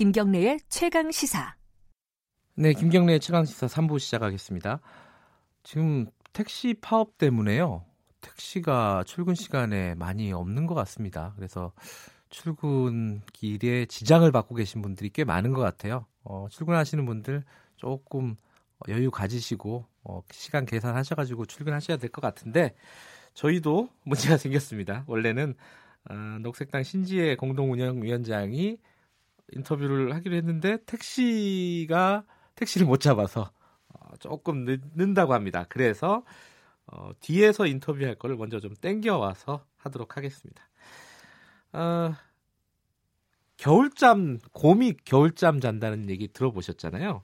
김경래의 최강 시사. 네, 김경래의 최강 시사 3부 시작하겠습니다. 지금 택시 파업 때문에요. 택시가 출근 시간에 많이 없는 것 같습니다. 그래서 출근길에 지장을 받고 계신 분들이 꽤 많은 것 같아요. 어, 출근하시는 분들 조금 여유 가지시고 어, 시간 계산하셔가지고 출근하셔야 될 것 같은데 저희도 문제가 생겼습니다. 원래는 어, 녹색당 신지혜 공동운영위원장이 인터뷰를 하기로 했는데 택시가 택시를 못 잡아서 어, 조금 늦는다고 합니다. 그래서 어, 뒤에서 인터뷰할 거를 먼저 좀 땡겨와서 하도록 하겠습니다. 어, 겨울잠 곰이 겨울잠 잔다는 얘기 들어보셨잖아요.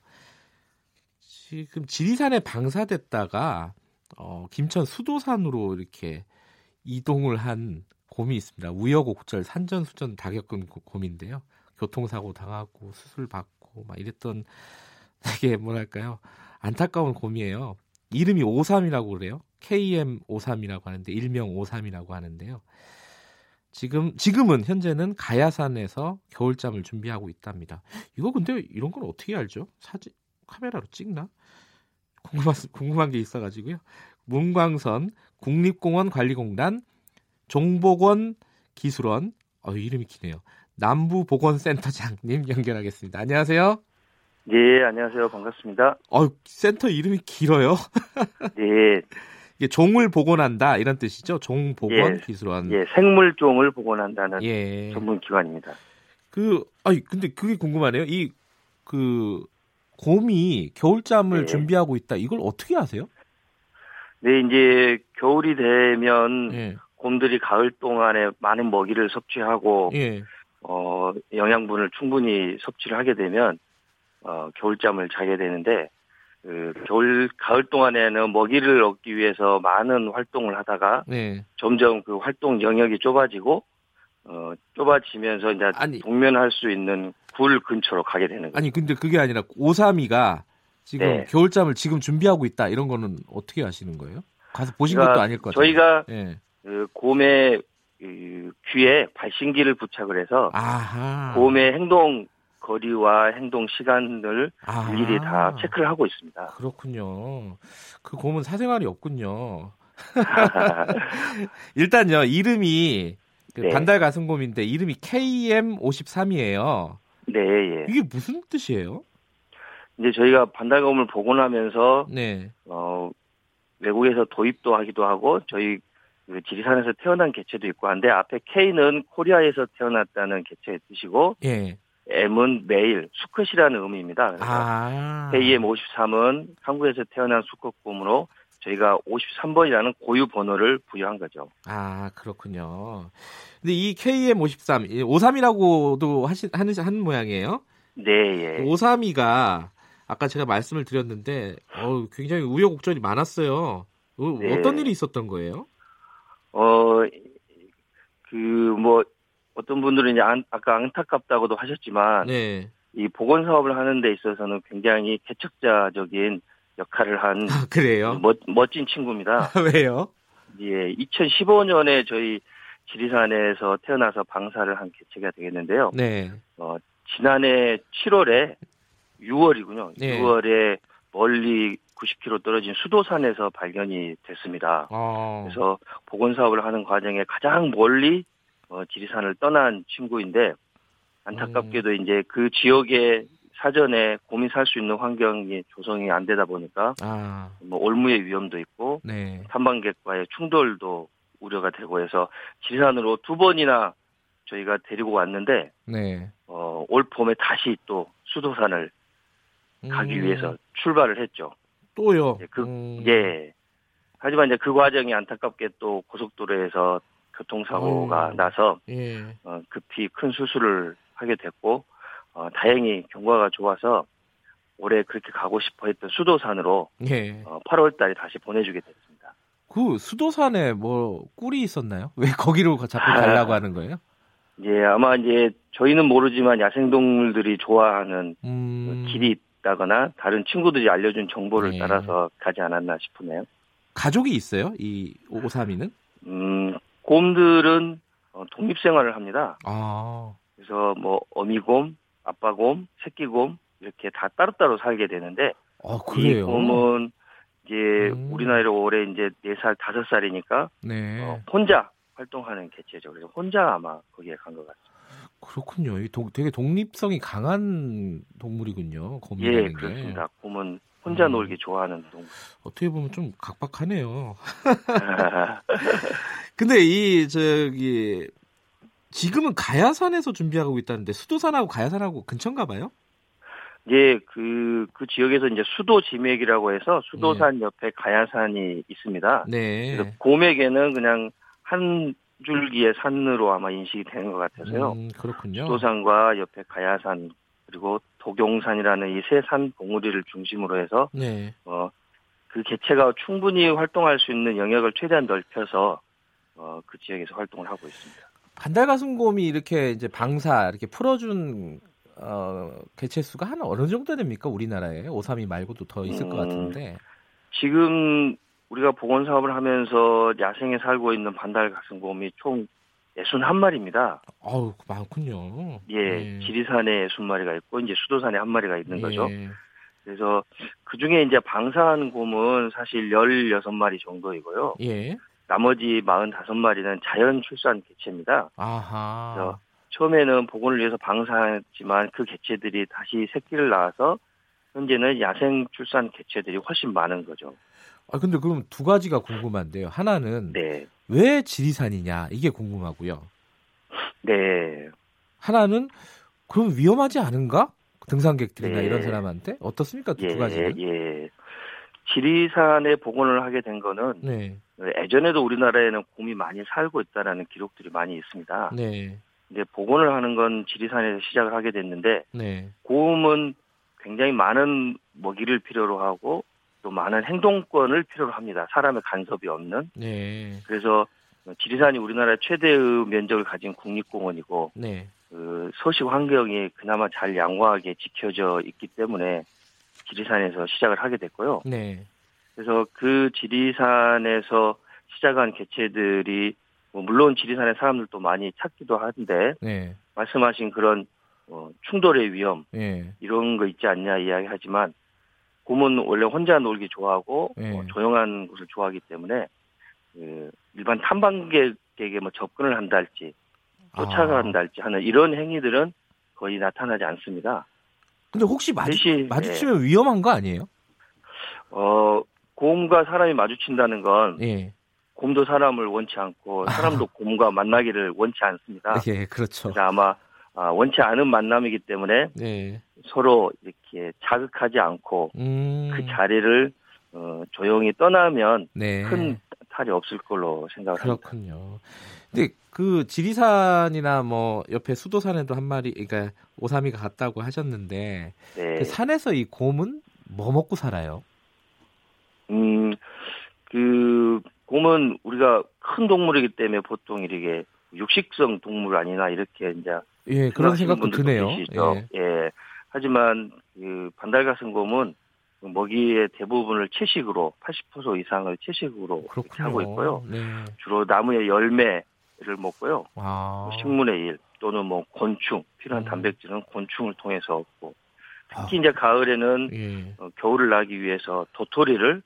지금 지리산에 방사됐다가 어, 김천 수도산으로 이렇게 이동을 한 곰이 있습니다. 우여곡절 산전수전 다 겪은 곰인데요. 교통사고 당하고 수술 받고 막 이랬던 되게 뭐랄까요 안타까운 곰이에요. 이름이 오삼이라고 그래요. KM53이라고 하는데 일명 오삼이라고 하는데요. 지금 지금은 현재는 가야산에서 겨울잠을 준비하고 있답니다. 이거 근데 이런 건 어떻게 알죠? 사진 카메라로 찍나? 궁금한 궁금한 게 있어가지고요. 문광선 국립공원 관리공단 종복원 기술원 어, 이름이 기네요. 남부보건센터장님 연결하겠습니다. 안녕하세요. 네, 안녕하세요. 반갑습니다. 어, 센터 이름이 길어요. 네. 이게 종을 복원한다 이런 뜻이죠. 종 복원 예, 기술원. 예, 생물종을 복원한다는 예. 전문 기관입니다. 그 아니 근데 그게 궁금하네요. 이 그 곰이 겨울잠을 네. 준비하고 있다. 이걸 어떻게 아세요? 네, 이제 겨울이 되면 예. 곰들이 가을 동안에 많은 먹이를 섭취하고 예. 어, 영양분을 충분히 섭취를 하게 되면 어, 겨울잠을 자게 되는데 그 겨울 가을 동안에는 먹이를 얻기 위해서 많은 활동을 하다가 네. 점점 그 활동 영역이 좁아지고 어, 좁아지면서 이제 아니. 동면할 수 있는 굴 근처로 가게 되는 거죠. 아니 근데 그게 아니라 오삼이가 지금 네. 겨울잠을 지금 준비하고 있다 이런 거는 어떻게 아시는 거예요? 가서 보신 그러니까 것도 아닐 거죠. 저희가 예. 그 곰의 그 귀에 발신기를 부착을 해서 아하. 곰의 행동 거리와 행동 시간을 아. 일일이 다 체크를 하고 있습니다. 그렇군요. 그 곰은 사생활이 없군요. 일단요 이름이 그 네. 반달 가슴곰인데 이름이 KM53이에요. 네, 예. 이게 무슨 뜻이에요? 이제 저희가 반달곰을 복원하면서 네. 어 외국에서 도입도 하기도 하고 저희 그 지리산에서 태어난 개체도 있고 한데 앞에 K는 코리아에서 태어났다는 개체의 뜻이고 예. M은 매일 수컷이라는 의미입니다. 그래서 아. KM53은 한국에서 태어난 수컷곰으로 저희가 53번이라는 고유 번호를 부여한 거죠. 아, 그렇군요. 근데 이 KM53, 53이라고도 하신, 하는, 하는 모양이에요? 네, 예. 53이가 아까 제가 말씀을 드렸는데, 어 굉장히 우여곡절이 많았어요. 어, 네. 어떤 일이 있었던 거예요? 어, 그, 뭐, 어떤 분들은 이제 안, 아까 안타깝다고도 하셨지만, 네. 이 보건 사업을 하는 데 있어서는 굉장히 개척자적인 역할을 한 아, 그래요? 멋, 멋진 친구입니다. 왜요? 예, 2015년에 저희 지리산에서 태어나서 방사를 한 개체가 되겠는데요. 네. 어, 지난해 7월에 6월이군요. 네. 6월에 멀리 90km 떨어진 수도산에서 발견이 됐습니다. 어. 그래서 보건 사업을 하는 과정에 가장 멀리 어, 지리산을 떠난 친구인데 안타깝게도 음. 이제 그 지역에 사전에 곰이 살 수 있는 환경이 조성이 안 되다 보니까 아, 뭐 올무의 위험도 있고 네. 탐방객과의 충돌도 우려가 되고 해서 지리산으로 두 번이나 저희가 데리고 왔는데 네. 어, 올 봄에 다시 또 수도산을 가기 음, 위해서 출발을 했죠. 또요. 예, 그, 음. 예. 하지만 이제 그 과정이 안타깝게 또 고속도로에서 교통사고가 음. 나서 예. 어, 급히 큰 수술을 하게 됐고 어, 다행히 경과가 좋아서 올해 그렇게 가고 싶어 했던 수도산으로 예. 어, 8월 달에 다시 보내주게 됐습니다. 그 수도산에 뭐 꿀이 있었나요? 왜 거기로 자꾸 가려고 하는 거예요? 예, 아마 이제 저희는 모르지만 야생동물들이 좋아하는 음. 그 길이 있다거나 다른 친구들이 알려준 정보를 네. 따라서 가지 않았나 싶으네요. 가족이 있어요? 이 오삼이는? 음, 곰들은 어, 독립 생활을 합니다. 아. 그래서 뭐 어미곰, 아빠곰, 새끼곰 이렇게 다 따로따로 살게 되는데 아, 이 그래요. 곰은 이제 음. 우리 나이로 올해 이제 4살, 5살이니까 네. 어, 혼자 활동하는 개체죠. 그래서 혼자 아마 거기에 간 것 같습니다. 그렇군요. 이 동- 되게 독립성이 강한 동물이군요. 예, 곰이라는 게. 그렇습니다. 곰은 혼자 음. 놀기 좋아하는 동물. 어떻게 보면 좀 각박하네요. 근데 이 저기 지금은 가야산에서 준비하고 있다는데 수도산하고 가야산하고 근처인가 봐요? 이제 그, 그 지역에서 이제 수도 지맥이라고 해서 수도산 옆에 가야산이 있습니다. 네. 그래서 곰에게는 그냥 한 줄기의 산으로 아마 인식이 되는 것 같아서요. 음, 그렇군요. 수도산과 옆에 가야산 그리고 도경산이라는 이 세 산 봉우리를 중심으로 해서 네. 어, 그 개체가 충분히 활동할 수 있는 영역을 최대한 넓혀서 어, 그 지역에서 활동을 하고 있습니다. 반달가슴곰이 이렇게 이제 방사 이렇게 풀어준 어, 개체 수가 한 어느 정도 됩니까 우리나라에 오삼이 말고도 더 있을 것 음, 같은데. 지금 우리가 보건 사업을 하면서 야생에 살고 있는 반달 가슴곰이 총 61마리입니다. 어우 많군요. 예, 네. 지리산에 60마리가 있고 이제 수도산에 한 마리가 있는 거죠. 예. 그래서 그 중에 이제 방사한 곰은 사실 16마리 정도이고요. 예. 나머지 45마리는 자연 출산 개체입니다. 아하. 그래서 처음에는 복원을 위해서 방사했지만 그 개체들이 다시 새끼를 낳아서 현재는 야생 출산 개체들이 훨씬 많은 거죠. 아 근데 그럼 두 가지가 궁금한데요. 하나는 네. 왜 지리산이냐 이게 궁금하고요. 네. 하나는 그럼 위험하지 않은가? 등산객들이나 네. 이런 사람한테 어떻습니까? 두, 예, 두 가지는? 예. 지리산에 복원을 하게 된 거는 네. 예전에도 우리나라에는 곰이 많이 살고 있다라는 기록들이 많이 있습니다. 네. 근데 복원을 하는 건 지리산에서 시작을 하게 됐는데 네. 곰은 굉장히 많은 먹이를 필요로 하고 또 많은 행동권을 필요로 합니다. 사람의 간섭이 없는. 네. 그래서 지리산이 우리나라 최대의 면적을 가진 국립공원이고 네. 그 서식 환경이 그나마 잘 양호하게 지켜져 있기 때문에 지리산에서 시작을 하게 됐고요. 네. 그래서 그 지리산에서 시작한 개체들이 뭐 물론 지리산의 사람들도 많이 찾기도 하는데 네. 말씀하신 그런 어, 충돌의 위험 네. 이런 거 있지 않냐 이야기하지만 곰은 원래 혼자 놀기 좋아하고 네. 어, 조용한 곳을 좋아하기 때문에 그 일반 탐방객에게 뭐 접근을 한다 할지 쫓아간다 할지 하는 이런 행위들은 거의 나타나지 않습니다. 근데 혹시 마주, 대신, 마주치면 위험한 거 아니에요? 어, 곰과 사람이 마주친다는 건 예. 곰도 사람을 원치 않고 사람도 곰과 만나기를 원치 않습니다. 예, 그렇죠. 그래서 아마 아, 원치 않은 만남이기 때문에 네. 서로 이렇게 자극하지 않고 음. 그 자리를 어, 조용히 떠나면 네. 큰 탈이 없을 걸로 생각을 합니다. 그렇군요. 근데 그 지리산이나 뭐 옆에 수도산에도 한 마리, 그러니까 오삼이가 갔다고 하셨는데 네. 그 산에서 이 곰은 뭐 먹고 살아요? 음, 그 곰은 우리가 큰 동물이기 때문에 보통 이렇게 육식성 동물 아니나 이렇게 이제 예, 그런 생각도 드네요. 계시죠. 예. 예. 하지만 그 반달가슴곰은 그 먹이의 대부분을 채식으로 80% 이상을 채식으로 그렇군요. 하고 있고요. 네. 주로 나무의 열매를 먹고요. 아. 식물의 일 또는 뭐 곤충 필요한 음. 단백질은 곤충을 통해서 얻고 아, 특히 이제 가을에는 예. 어, 겨울을 나기 위해서 도토리를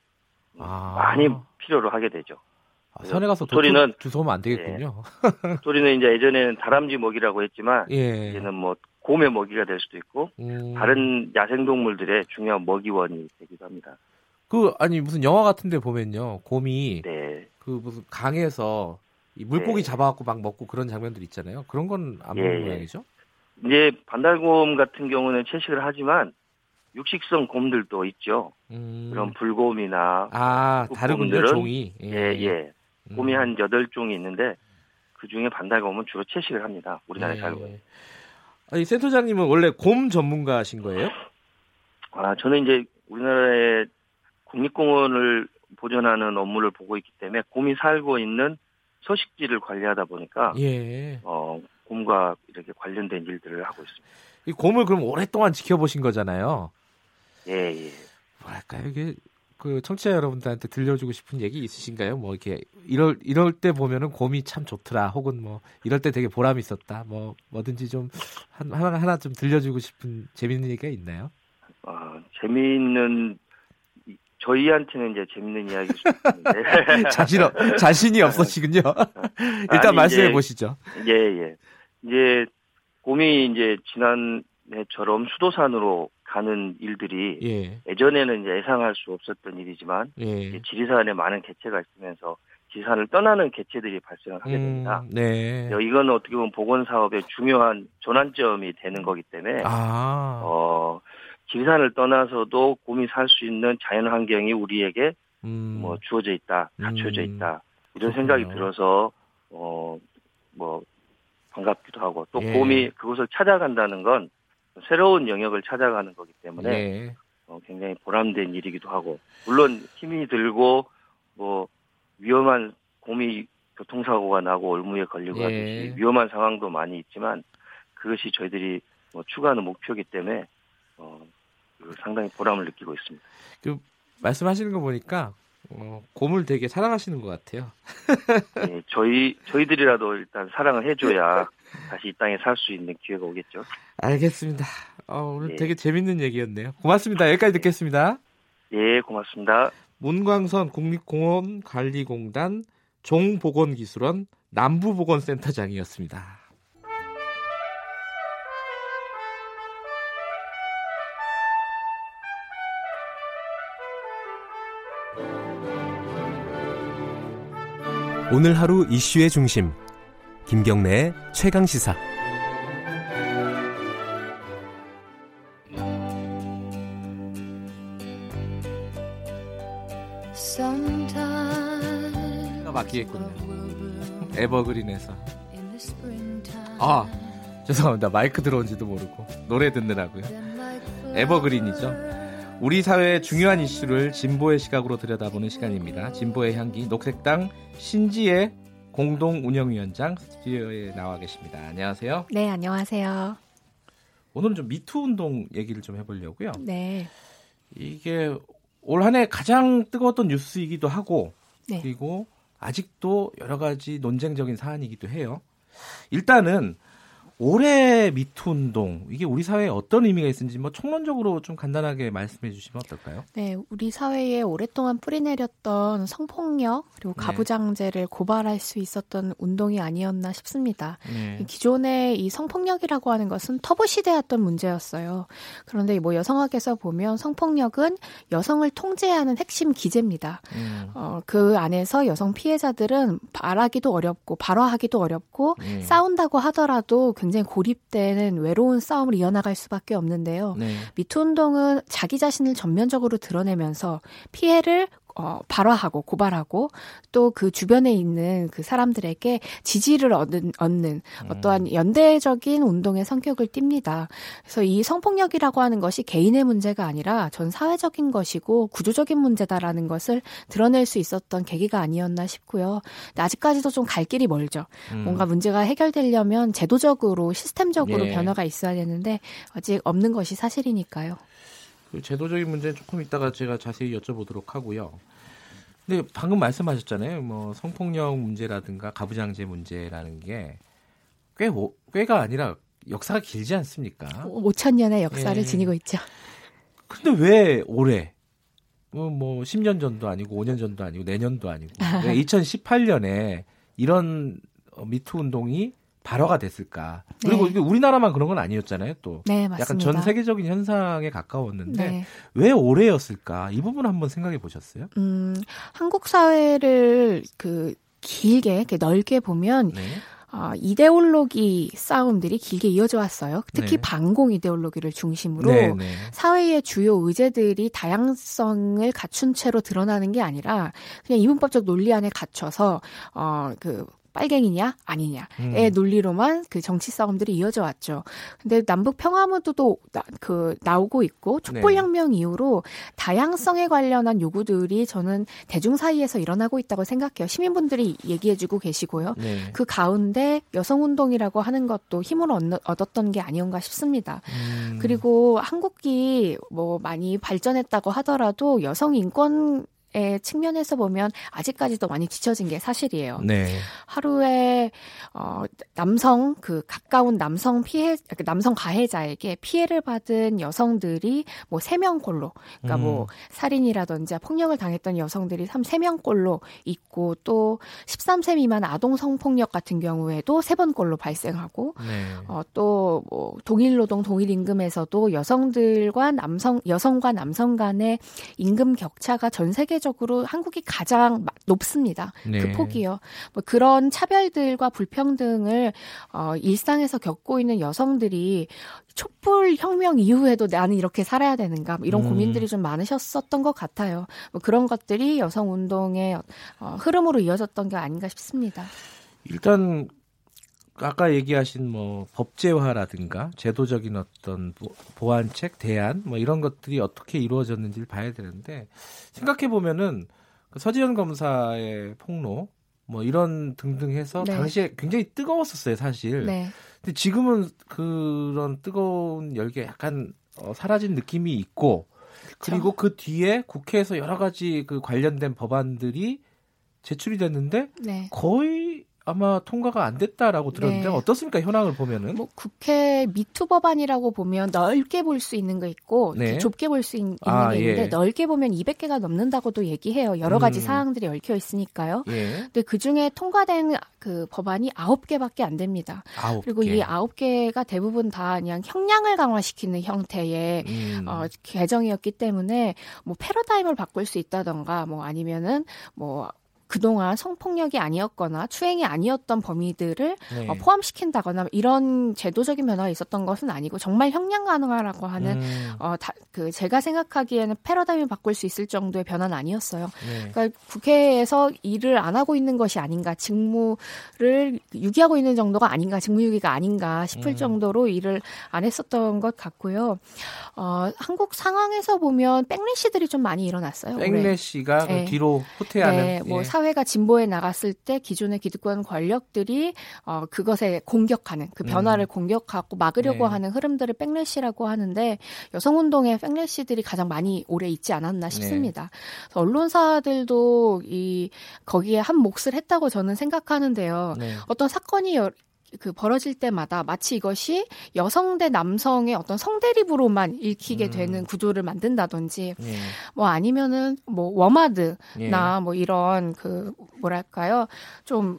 아. 많이 필요로 하게 되죠. 아, 산에 가서 도토리는- 도토리 주워오면 안 되겠군요. 도토리는 이제 예전에는 다람쥐 먹이라고 했지만 예. 이제는 뭐 곰의 먹이가 될 수도 있고 음. 다른 야생 동물들의 중요한 먹이원이 되기도 합니다. 그 아니 무슨 영화 같은데 보면요 곰이 네. 그 무슨 강에서 이 물고기 네. 잡아갖고 막 먹고 그런 장면들 있잖아요. 그런 건안 예, 먹는 예. 모양이죠? 이제 반달곰 같은 경우는 채식을 하지만 육식성 곰들도 있죠. 음. 그런 불곰이나 아그 다르군요 곰들은- 종이. 예, 예. 음. 곰이 한 여덟 종이 있는데 그 중에 반달곰은 주로 채식을 합니다. 우리나라에 예. 살고. 아니 센터장님은 원래 곰 전문가신 거예요? 아, 저는 이제 우리나라의 국립공원을 보존하는 업무를 보고 있기 때문에 곰이 살고 있는 서식지를 관리하다 보니까 예. 어, 곰과 이렇게 관련된 일들을 하고 있습니다. 이 곰을 그럼 오랫동안 지켜보신 거잖아요. 예, 예. 뭐랄까요 이게 그 청취자 여러분들한테 들려주고 싶은 얘기 있으신가요? 뭐 이렇게 이럴 이럴 때 보면은 곰이 참 좋더라. 혹은 뭐 이럴 때 되게 보람이 있었다. 뭐 뭐든지 좀 하나 하나 좀 들려주고 싶은 재밌는 얘기가 있나요? 아 재미있는 저희한테는 이제 재밌는 이야기일 수 있는데 자신 없, 자신이 없으시군요. 일단 아니, 말씀해 이제- 보시죠. 예, 예. 이제 곰이 이제 지난해처럼 수도산으로 가는 일들이 예, 예전에는 이제 예상할 수 없었던 일이지만 예. 지리산에 많은 개체가 있으면서 지리산을 떠나는 개체들이 발생을 하게 됩니다. 음, 네. 어, 이건 어떻게 보면 보건 사업의 중요한 전환점이 되는 거기 때문에 아, 어 지리산을 떠나서도 곰이 살 수 있는 자연 환경이 우리에게 음, 뭐 주어져 있다, 갖춰져 음, 있다 이런 그렇군요. 생각이 들어서 어뭐 반갑기도 하고 또 예. 곰이 그곳을 찾아간다는 건 새로운 영역을 찾아가는 거기 때문에 네. 어, 굉장히 보람된 일이기도 하고 물론 힘이 들고 뭐 위험한 곰이 교통사고가 나고 올무에 걸리고 예. 하듯이 위험한 상황도 많이 있지만 그것이 저희들이 뭐 추구하는 목표이기 때문에 어, 그 상당히 보람을 느끼고 있습니다. 말씀하시는 거 보니까 어, 곰을 되게 사랑하시는 것 같아요. 예, 저희 저희들이라도 일단 사랑을 해줘야 다시 이 땅에 살 수 있는 기회가 오겠죠. 알겠습니다. 어, 오늘 예. 되게 재밌는 얘기였네요. 고맙습니다. 여기까지 듣겠습니다. 예, 고맙습니다. 문광선 국립공원 관리공단 종보건기술원 남부보건센터장이었습니다. 오늘 하루 이슈의 중심 김경래의 최강 시사 가 바뀌겠군요. 에버그린에서. 아, 죄송합니다. 마이크 들어온지도 모르고 노래 듣느라고요. 에버그린이죠. 우리 사회의 중요한 이슈를 진보의 시각으로 들여다보는 시간입니다. 진보의 향기 녹색당 신지혜 공동 운영위원장 스튜디오에 나와 계십니다. 안녕하세요. 네, 안녕하세요. 오늘은 좀 미투 운동 얘기를 좀 해보려고요. 네. 이게 올 한해 가장 뜨거웠던 뉴스이기도 하고 네. 그리고 아직도 여러 가지 논쟁적인 사안이기도 해요. 일단은 올해 미투 운동 이게 우리 사회에 어떤 의미가 있는지 뭐 총론적으로 좀 간단하게 말씀해 주시면 어떨까요? 네, 우리 사회에 오랫동안 뿌리내렸던 성폭력 그리고 네. 가부장제를 고발할 수 있었던 운동이 아니었나 싶습니다. 네. 기존의 이 성폭력이라고 하는 것은 터부 시대였던 문제였어요. 그런데 뭐 여성학에서 보면 성폭력은 여성을 통제하는 핵심 기제입니다. 음, 어, 그 안에서 여성 피해자들은 말하기도 어렵고 발화하기도 어렵고 네. 싸운다고 하더라도 굉장히 고립되는 외로운 싸움을 이어나갈 수밖에 없는데요. 네. 미투 운동은 자기 자신을 전면적으로 드러내면서 피해를 어, 발화하고 고발하고 또 그 주변에 있는 그 사람들에게 지지를 얻는, 얻는 어떠한 연대적인 운동의 성격을 띱니다. 그래서 이 성폭력이라고 하는 것이 개인의 문제가 아니라 전 사회적인 것이고 구조적인 문제다라는 것을 드러낼 수 있었던 계기가 아니었나 싶고요. 아직까지도 좀 갈 길이 멀죠. 음. 뭔가 문제가 해결되려면 제도적으로 시스템적으로 예. 변화가 있어야 되는데 아직 없는 것이 사실이니까요. 그 제도적인 문제는 조금 이따가 제가 자세히 여쭤보도록 하고요. 근데 방금 말씀하셨잖아요. 뭐 성폭력 문제라든가 가부장제 문제라는 게 꽤 꽤가 아니라 역사가 길지 않습니까? 5천 년의 역사를 예. 지니고 있죠. 근데 왜 올해? 뭐, 뭐 10년 전도 아니고 5년 전도 아니고 내년도 아니고 왜 2018년에 이런 어, 미투 운동이 발화가 됐을까? 그리고 네. 이게 우리나라만 그런 건 아니었잖아요. 또 네, 약간 맞습니다. 전 세계적인 현상에 가까웠는데 네. 왜 올해였을까? 이 부분 한번 생각해 보셨어요? 음, 한국 사회를 그 길게 이렇게 넓게 보면 네. 아, 이데올로기 싸움들이 길게 이어져 왔어요. 특히 네. 반공 이데올로기를 중심으로 네, 네. 사회의 주요 의제들이 다양성을 갖춘 채로 드러나는 게 아니라 그냥 이분법적 논리 안에 갇혀서 어 그 빨갱이냐 아니냐의 음. 논리로만 그 정치 싸움들이 이어져 왔죠. 근데 남북 평화무드도 나, 그 나오고 있고 촛불혁명 이후로 다양성에 관련한 요구들이 저는 대중 사이에서 일어나고 있다고 생각해요. 시민분들이 얘기해주고 계시고요. 네. 그 가운데 여성운동이라고 하는 것도 힘을 얻- 얻었던 게 아니었가 싶습니다. 음. 그리고 한국이 뭐 많이 발전했다고 하더라도 여성 인권의 측면에서 보면 아직까지도 많이 뒤처진 게 사실이에요. 네. 하루에 어 남성 그 가까운 남성 피해 그 남성 가해자에게 피해를 받은 여성들이 뭐세 명꼴로 그러니까 음. 뭐 살인이라든지 폭력을 당했던 여성들이 3, 3명꼴로 있고 또 13세 미만 아동 성폭력 같은 경우에도 세 번꼴로 발생하고 네. 어, 또, 뭐, 동일 노동, 동일 임금에서도 여성들과 남성, 여성과 남성 간의 임금 격차가 전 세계 적으로 한국이 가장 마- 높습니다. 네. 그 폭이요. 뭐 그런 차별들과 불평등을, 어, 일상에서 겪고 있는 여성들이 촛불 혁명 이후에도 나는 이렇게 살아야 되는가 뭐 이런 음. 고민들이 좀 많으셨었던 것 같아요. 뭐 그런 것들이 여성 운동의 어, 흐름으로 이어졌던 게 아닌가 싶습니다. 일단 아까 얘기하신 뭐 법제화라든가 제도적인 어떤 보- 보완책, 대안 뭐 이런 것들이 어떻게 이루어졌는지를 봐야 되는데 생각해 보면은 그 서지현 검사의 폭로 뭐 이런 등등 해서 네. 당시에 굉장히 뜨거웠었어요, 사실. 네. 근데 지금은 그런 뜨거운 열기 약간 어, 사라진 느낌이 있고 그리고 그 뒤에 국회에서 여러 가지 그 관련된 법안들이 제출이 됐는데 네. 거의 아마 통과가 안 됐다라고 들었는데 네. 어떻습니까 현황을 보면은 뭐 국회 미투 법안이라고 보면 넓게 볼 수 있는 거 있고 네. 좁게 볼 수 있는 아, 게 있는데 예. 넓게 보면 200개가 넘는다고도 얘기해요. 여러 가지 음. 사항들이 얽혀 있으니까요. 예 근데 그 중에 통과된 그 법안이 9개밖에 안 됩니다. 아홉 그리고 개. 이 9개가 대부분 다 그냥 형량을 강화시키는 형태의 음. 어, 개정이었기 때문에 뭐 패러다임을 바꿀 수 있다던가 뭐 아니면은 뭐 그동안 성폭력이 아니었거나 추행이 아니었던 범위들을 네. 어, 포함시킨다거나 이런 제도적인 변화가 있었던 것은 아니고 정말 형량 가능하라고 하는 음. 어, 다, 그 제가 생각하기에는 패러다임을 바꿀 수 있을 정도의 변화는 아니었어요. 네. 그러니까 국회에서 일을 안 하고 있는 것이 아닌가, 직무를 유기하고 있는 정도가 아닌가, 직무유기가 아닌가 싶을 음. 정도로 일을 안 했었던 것 같고요. 어, 한국 상황에서 보면 백래시들이 좀 많이 일어났어요. 백래시가 그 네. 뒤로 후퇴하는 네, 뭐 예. 사회가 진보에 나갔을 때 기존의 기득권 권력들이 어 그것에 공격하는 그 변화를 공격하고 막으려고 음. 네. 하는 흐름들을 백래시라고 하는데 여성 운동에 백래시들이 가장 많이 오래 있지 않았나 네. 싶습니다. 그래서 언론사들도 이 거기에 한 몫을 했다고 저는 생각하는데요. 네. 어떤 사건이 여- 그 벌어질 때마다 마치 이것이 여성 대 남성의 어떤 성대립으로만 읽히게 음. 되는 구조를 만든다든지 예. 뭐 아니면은 뭐 워마드 예. 나뭐 이런 그 뭐랄까요 좀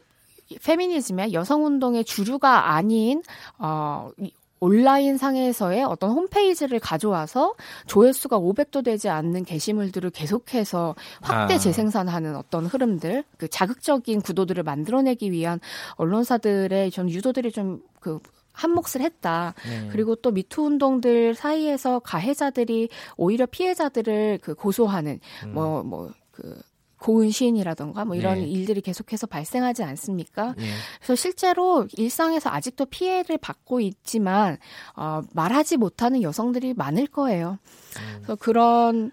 페미니즘의 여성 운동의 주류가 아닌 어 이- 온라인 상에서의 어떤 홈페이지를 가져와서 조회수가 500도 되지 않는 게시물들을 계속해서 확대 아. 재생산하는 어떤 흐름들, 그 자극적인 구도들을 만들어내기 위한 언론사들의 좀 유도들이 좀그 한몫을 했다. 네. 그리고 또 미투 운동들 사이에서 가해자들이 오히려 피해자들을 그 고소하는 음. 뭐뭐그 고은 시인이라던가 뭐 이런 네. 일들이 계속해서 발생하지 않습니까? 예. 그래서 실제로 일상에서 아직도 피해를 받고 있지만 어, 말하지 못하는 여성들이 많을 거예요. 음. 그래서 그런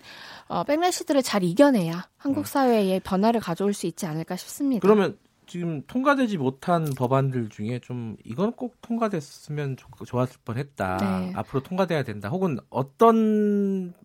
어, 백래시들을 잘 이겨내야 음. 한국 사회에 변화를 가져올 수 있지 않을까 싶습니다. 그러면 지금 통과되지 못한 법안들 중에 좀 이건 꼭 통과됐으면 좋, 좋았을 뻔했다. 네. 앞으로 통과돼야 된다. 혹은 어떤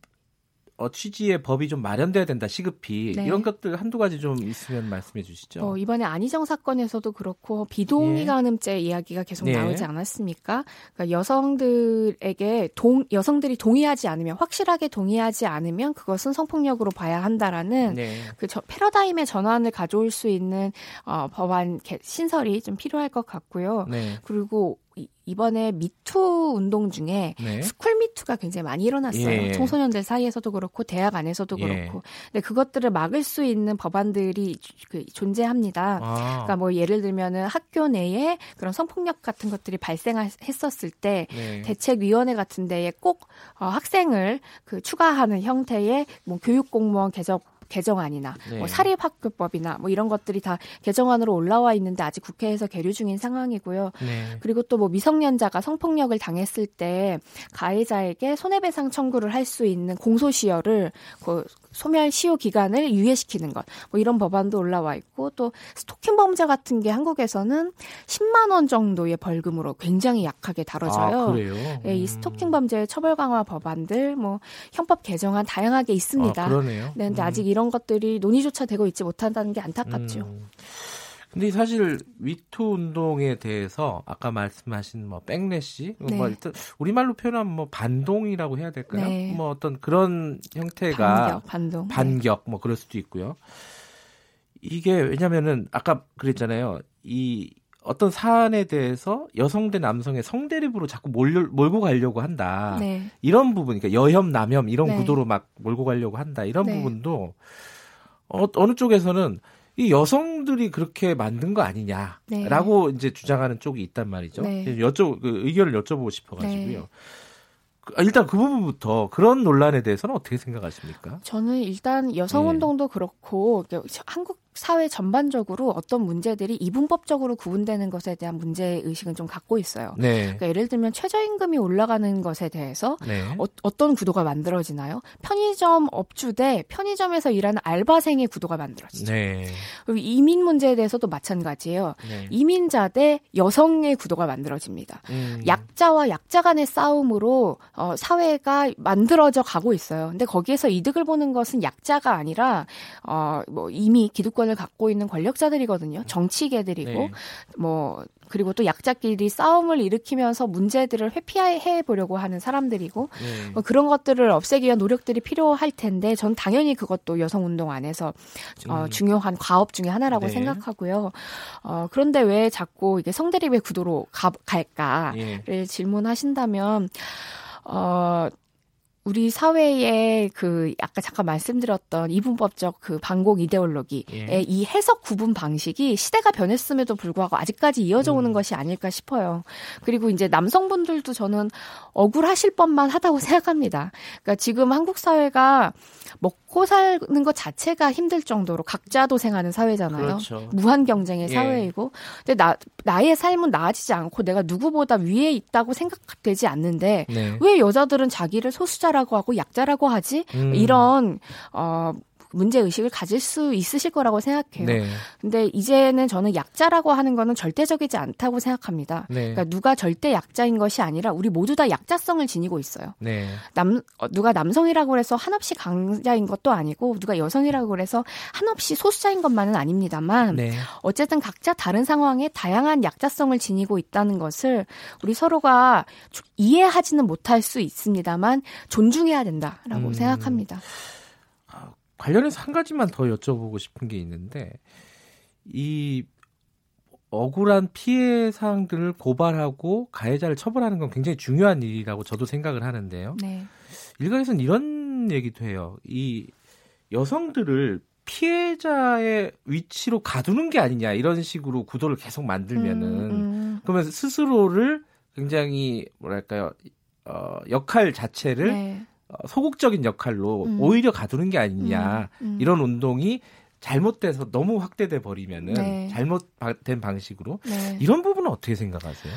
어, 취지의 법이 좀 마련돼야 된다. 시급히 네. 이런 것들 한두 가지 좀 있으면 말씀해 주시죠. 어, 이번에 안희정 사건에서도 그렇고 비동의 예. 이야기가 계속 네. 나오지 않았습니까? 그러니까 여성들에게 동 여성들이 동의하지 않으면 확실하게 동의하지 않으면 그것은 성폭력으로 봐야 한다라는 네. 그 저, 패러다임의 전환을 가져올 수 있는 어, 법안 개- 신설이 좀 필요할 것 같고요. 네. 그리고 이, 이번에 미투 운동 중에 네. 스쿨 미투가 굉장히 많이 일어났어요. 예. 청소년들 사이에서도 그렇고 대학 안에서도 예. 그렇고. 근데 그것들을 막을 수 있는 법안들이 그 존재합니다. 아. 그러니까 뭐 예를 들면은 학교 내에 그런 성폭력 같은 것들이 발생했었을 때 네. 대책위원회 같은 데에 꼭 어, 학생을 그 추가하는 형태의 뭐 교육 공무원 개정 개정안이나 네. 뭐 사립학교법이나 뭐 이런 것들이 다 개정안으로 올라와 있는데 아직 국회에서 계류 중인 상황이고요. 네. 그리고 또 뭐 미성년자가 성폭력을 당했을 때 가해자에게 손해배상 청구를 할 수 있는 공소시효를 그 소멸 시효 기간을 유예시키는 것, 뭐 이런 법안도 올라와 있고 또 스토킹 범죄 같은 게 한국에서는 10만 원 정도의 벌금으로 굉장히 약하게 다뤄져요. 아, 그래요? 예, 이 음. 스토킹 범죄 처벌 강화 법안들, 뭐 현법 개정안 다양하게 있습니다. 아, 그러네요. 네, 근데 음. 아직 이런 것들이 논의조차 되고 있지 못한다는 게 안타깝죠. 음. 근데 사실 위투 운동에 대해서 아까 말씀하신 뭐 백래시 네. 뭐 일단 우리말로 표현하면 뭐 반동이라고 해야 될까요? 네. 뭐 어떤 그런 형태가 반격, 반동. 네. 반격 뭐 그럴 수도 있고요. 이게 왜냐면은 아까 그랬잖아요. 이 어떤 사안에 대해서 여성 대 남성의 성대립으로 자꾸 몰려, 몰고 가려고 한다. 네. 이런 부분, 그러니까 여혐, 남혐 이런 네. 구도로 막 몰고 가려고 한다. 이런 네. 부분도 어, 어느 쪽에서는 이 여성들이 그렇게 만든 거 아니냐라고 이제 주장하는 쪽이 있단 말이죠. 네. 여쭤 그 의견을 여쭤보고 싶어가지고요. 네. 그- 아, 일단 그 부분부터 그런 논란에 대해서는 어떻게 생각하십니까? 저는 일단 여성 네. 운동도 그렇고 한국 사회 전반적으로 어떤 문제들이 이분법적으로 구분되는 것에 대한 문제 의식은 좀 갖고 있어요. 네, 그러니까 예를 들면 최저임금이 올라가는 것에 대해서 네, 어, 떤 구도가 만들어지나요? 편의점 업주 대 편의점에서 일하는 알바생의 구도가 만들어지죠. 네, 그리고 이민 문제에 대해서도 마찬가지예요. 네. 이민자 대 여성의 구도가 만들어집니다. 음, 약자와 약자 간의 싸움으로 어, 사회가 만들어져 가고 있어요. 근데 거기에서 이득을 보는 것은 약자가 아니라 어, 뭐 이미 기득권 을 갖고 있는 권력자들이거든요. 정치계들이고 네. 뭐 그리고 또 약자끼리 싸움을 일으키면서 문제들을 회피해 보려고 하는 사람들이고 네. 뭐 그런 것들을 없애기 위한 노력들이 필요할 텐데 전 당연히 그것도 여성 운동 안에서 어, 음. 중요한 과업 중에 하나라고 네. 생각하고요. 어, 그런데 왜 자꾸 이게 성대립의 구도로 가, 갈까를 예. 질문하신다면 어 우리 사회의 그 아까 잠깐 말씀드렸던 이분법적 그 반공 이데올로기의 예. 이 해석 구분 방식이 시대가 변했음에도 불구하고 아직까지 이어져 오는 음. 것이 아닐까 싶어요. 그리고 이제 남성분들도 저는 억울하실 법만 하다고 생각합니다. 그러니까 지금 한국 사회가 먹 고 사는 것 자체가 힘들 정도로 각자 도생하는 사회잖아요. 그렇죠. 무한 경쟁의 예. 사회이고, 근데 나 나의 삶은 나아지지 않고 내가 누구보다 위에 있다고 생각되지 않는데 네. 왜 여자들은 자기를 소수자라고 하고 약자라고 하지? 음. 이런 어 문제 의식을 가질 수 있으실 거라고 생각해요. 네. 근데 이제는 저는 약자라고 하는 거는 절대적이지 않다고 생각합니다. 네. 그러니까 누가 절대 약자인 것이 아니라 우리 모두 다 약자성을 지니고 있어요. 네. 남 어, 누가 남성이라고 해서 한없이 강자인 것도 아니고 누가 여성이라고 해서 한없이 소수자인 것만은 아닙니다만 네. 어쨌든 각자 다른 상황에 다양한 약자성을 지니고 있다는 것을 우리 서로가 조- 이해하지는 못할 수 있습니다만 존중해야 된다라고 음. 생각합니다. 관련해서 한 가지만 더 여쭤보고 싶은 게 있는데 이 억울한 피해 사항들을 고발하고 가해자를 처벌하는 건 굉장히 중요한 일이라고 저도 생각을 하는데요. 네. 일각에서는 이런 얘기도 해요. 이 여성들을 피해자의 위치로 가두는 게 아니냐 이런 식으로 구도를 계속 만들면은 음, 음. 그러면 스스로를 굉장히 뭐랄까요 어, 역할 자체를 네. 어, 소극적인 역할로 음. 오히려 가두는 게 아니냐 음, 음. 이런 운동이 잘못돼서 너무 확대돼 버리면은 네. 잘못된 방식으로 네. 이런 부분은 어떻게 생각하세요?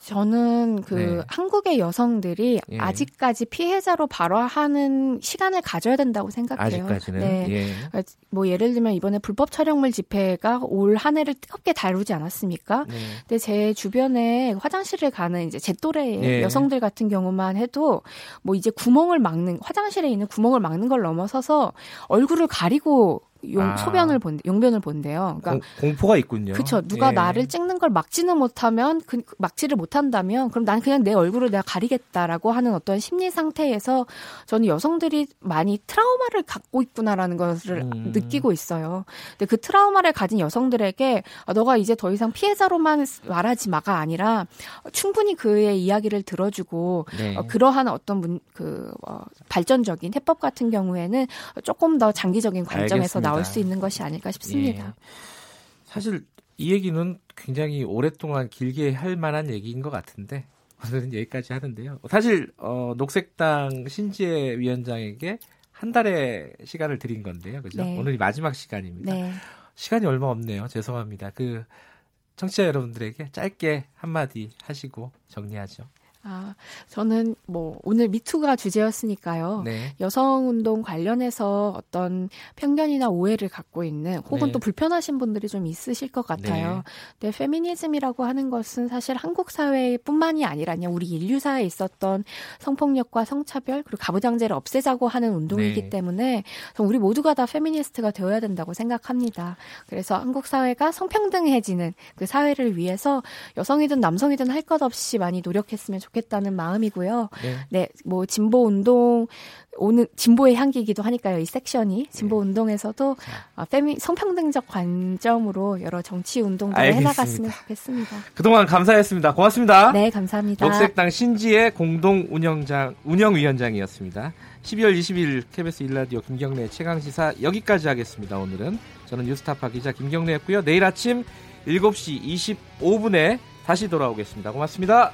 저는 그 네. 한국의 여성들이 예. 아직까지 피해자로 발화하는 시간을 가져야 된다고 생각해요. 아직까지는 네. 예. 뭐 예를 들면 이번에 불법 촬영물 집회가 올 한 해를 뜨겁게 다루지 않았습니까? 네. 근데 제 주변에 화장실을 가는 이제 제 또래의 예. 여성들 같은 경우만 해도 뭐 이제 구멍을 막는 화장실에 있는 구멍을 막는 걸 넘어서서 얼굴을 가리고 용, 아. 소변을 본 용변을 본대요. 그러니까 공, 공포가 있군요. 그쵸. 누가 예. 나를 찍는 걸 막지는 못하면, 그, 막지를 못한다면, 그럼 난 그냥 내 얼굴을 내가 가리겠다라고 하는 어떤 심리 상태에서 저는 여성들이 많이 트라우마를 갖고 있구나라는 것을 음. 느끼고 있어요. 근데 그 트라우마를 가진 여성들에게 아, 너가 이제 더 이상 피해자로만 말하지 마가 아니라 충분히 그의 이야기를 들어주고 네. 어, 그러한 어떤 문, 그, 어, 발전적인 해법 같은 경우에는 조금 더 장기적인 관점에서 알겠습니다. 나올 수 있는 것이 아닐까 싶습니다. 예. 사실 이 얘기는 굉장히 오랫동안 길게 할 만한 얘기인 것 같은데 오늘은 여기까지 하는데요. 사실 어, 녹색당 신지혜 위원장에게 한 달의 시간을 드린 건데요. 그죠? 네. 오늘이 마지막 시간입니다. 네. 시간이 얼마 없네요. 죄송합니다. 그 청취자 여러분들에게 짧게 한마디 하시고 정리하죠. 아, 저는 뭐 오늘 미투가 주제였으니까요. 네. 여성 운동 관련해서 어떤 편견이나 오해를 갖고 있는 혹은 네. 또 불편하신 분들이 좀 있으실 것 같아요. 근데 페미니즘이라고 하는 것은 사실 한국 사회뿐만이 아니라 그냥 우리 인류사에 있었던 성폭력과 성차별 그리고 가부장제를 없애자고 하는 운동이기 네. 때문에 우리 모두가 다 페미니스트가 되어야 된다고 생각합니다. 그래서 한국 사회가 성평등해지는 그 사회를 위해서 여성이든 남성이든 할 것 없이 많이 노력했으면 좋겠다 는 마음이고요. 네. 네, 뭐 진보 운동 오는 진보의 향기이기도 하니까요. 이 섹션이 진보 네. 운동에서도 아, 페미 성평등적 관점으로 여러 정치 운동들을 알겠습니다. 해나갔으면 좋겠습니다. 그동안 감사했습니다. 고맙습니다. 네, 감사합니다. 녹색당 신지의 공동 운영장 운영위원장이었습니다. 12월 20일 KBS 일라디오 김경래 최강 시사 여기까지 하겠습니다. 오늘은 저는 뉴스타파 기자 김경래였고요. 내일 아침 7시 25분에 다시 돌아오겠습니다. 고맙습니다.